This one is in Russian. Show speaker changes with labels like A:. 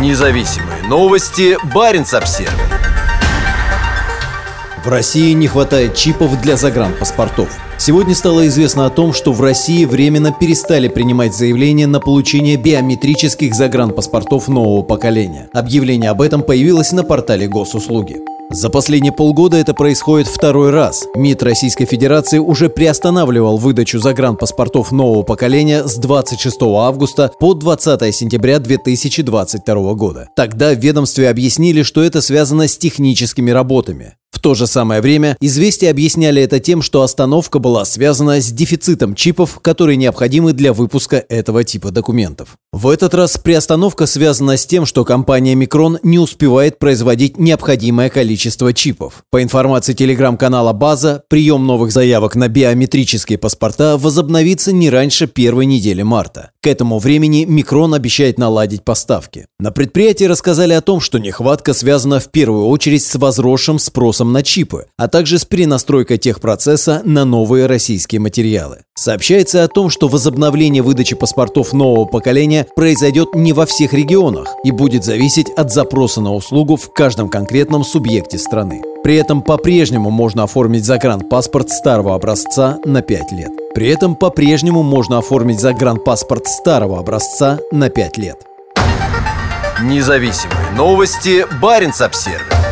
A: Независимые новости. Барин обсерва
B: В России не хватает чипов для загранпаспортов. Сегодня стало известно о том, что в России временно перестали принимать заявления на получение биометрических загранпаспортов нового поколения. Объявление об этом появилось на портале госуслуги. За последние полгода это происходит второй раз. МИД Российской Федерации уже приостанавливал выдачу загранпаспортов нового поколения с 26 августа по 20 сентября 2022 года. Тогда в ведомстве объяснили, что это связано с техническими работами то же самое время «Известия» объясняли это тем, что остановка была связана с дефицитом чипов, которые необходимы для выпуска этого типа документов. В этот раз приостановка связана с тем, что компания Micron не успевает производить необходимое количество чипов. По информации телеграм-канала «База», прием новых заявок на биометрические паспорта возобновится не раньше первой недели марта. К этому времени Micron обещает наладить поставки. На предприятии рассказали о том, что нехватка связана в первую очередь с возросшим спросом на чипы, а также с перенастройкой техпроцесса на новые российские материалы. Сообщается о том, что возобновление выдачи паспортов нового поколения произойдет не во всех регионах и будет зависеть от запроса на услугу в каждом конкретном субъекте страны. При этом по-прежнему можно оформить загранпаспорт старого образца на 5 лет. При этом по-прежнему можно оформить загранпаспорт старого образца на 5 лет.
A: Независимые новости. Барин обсервис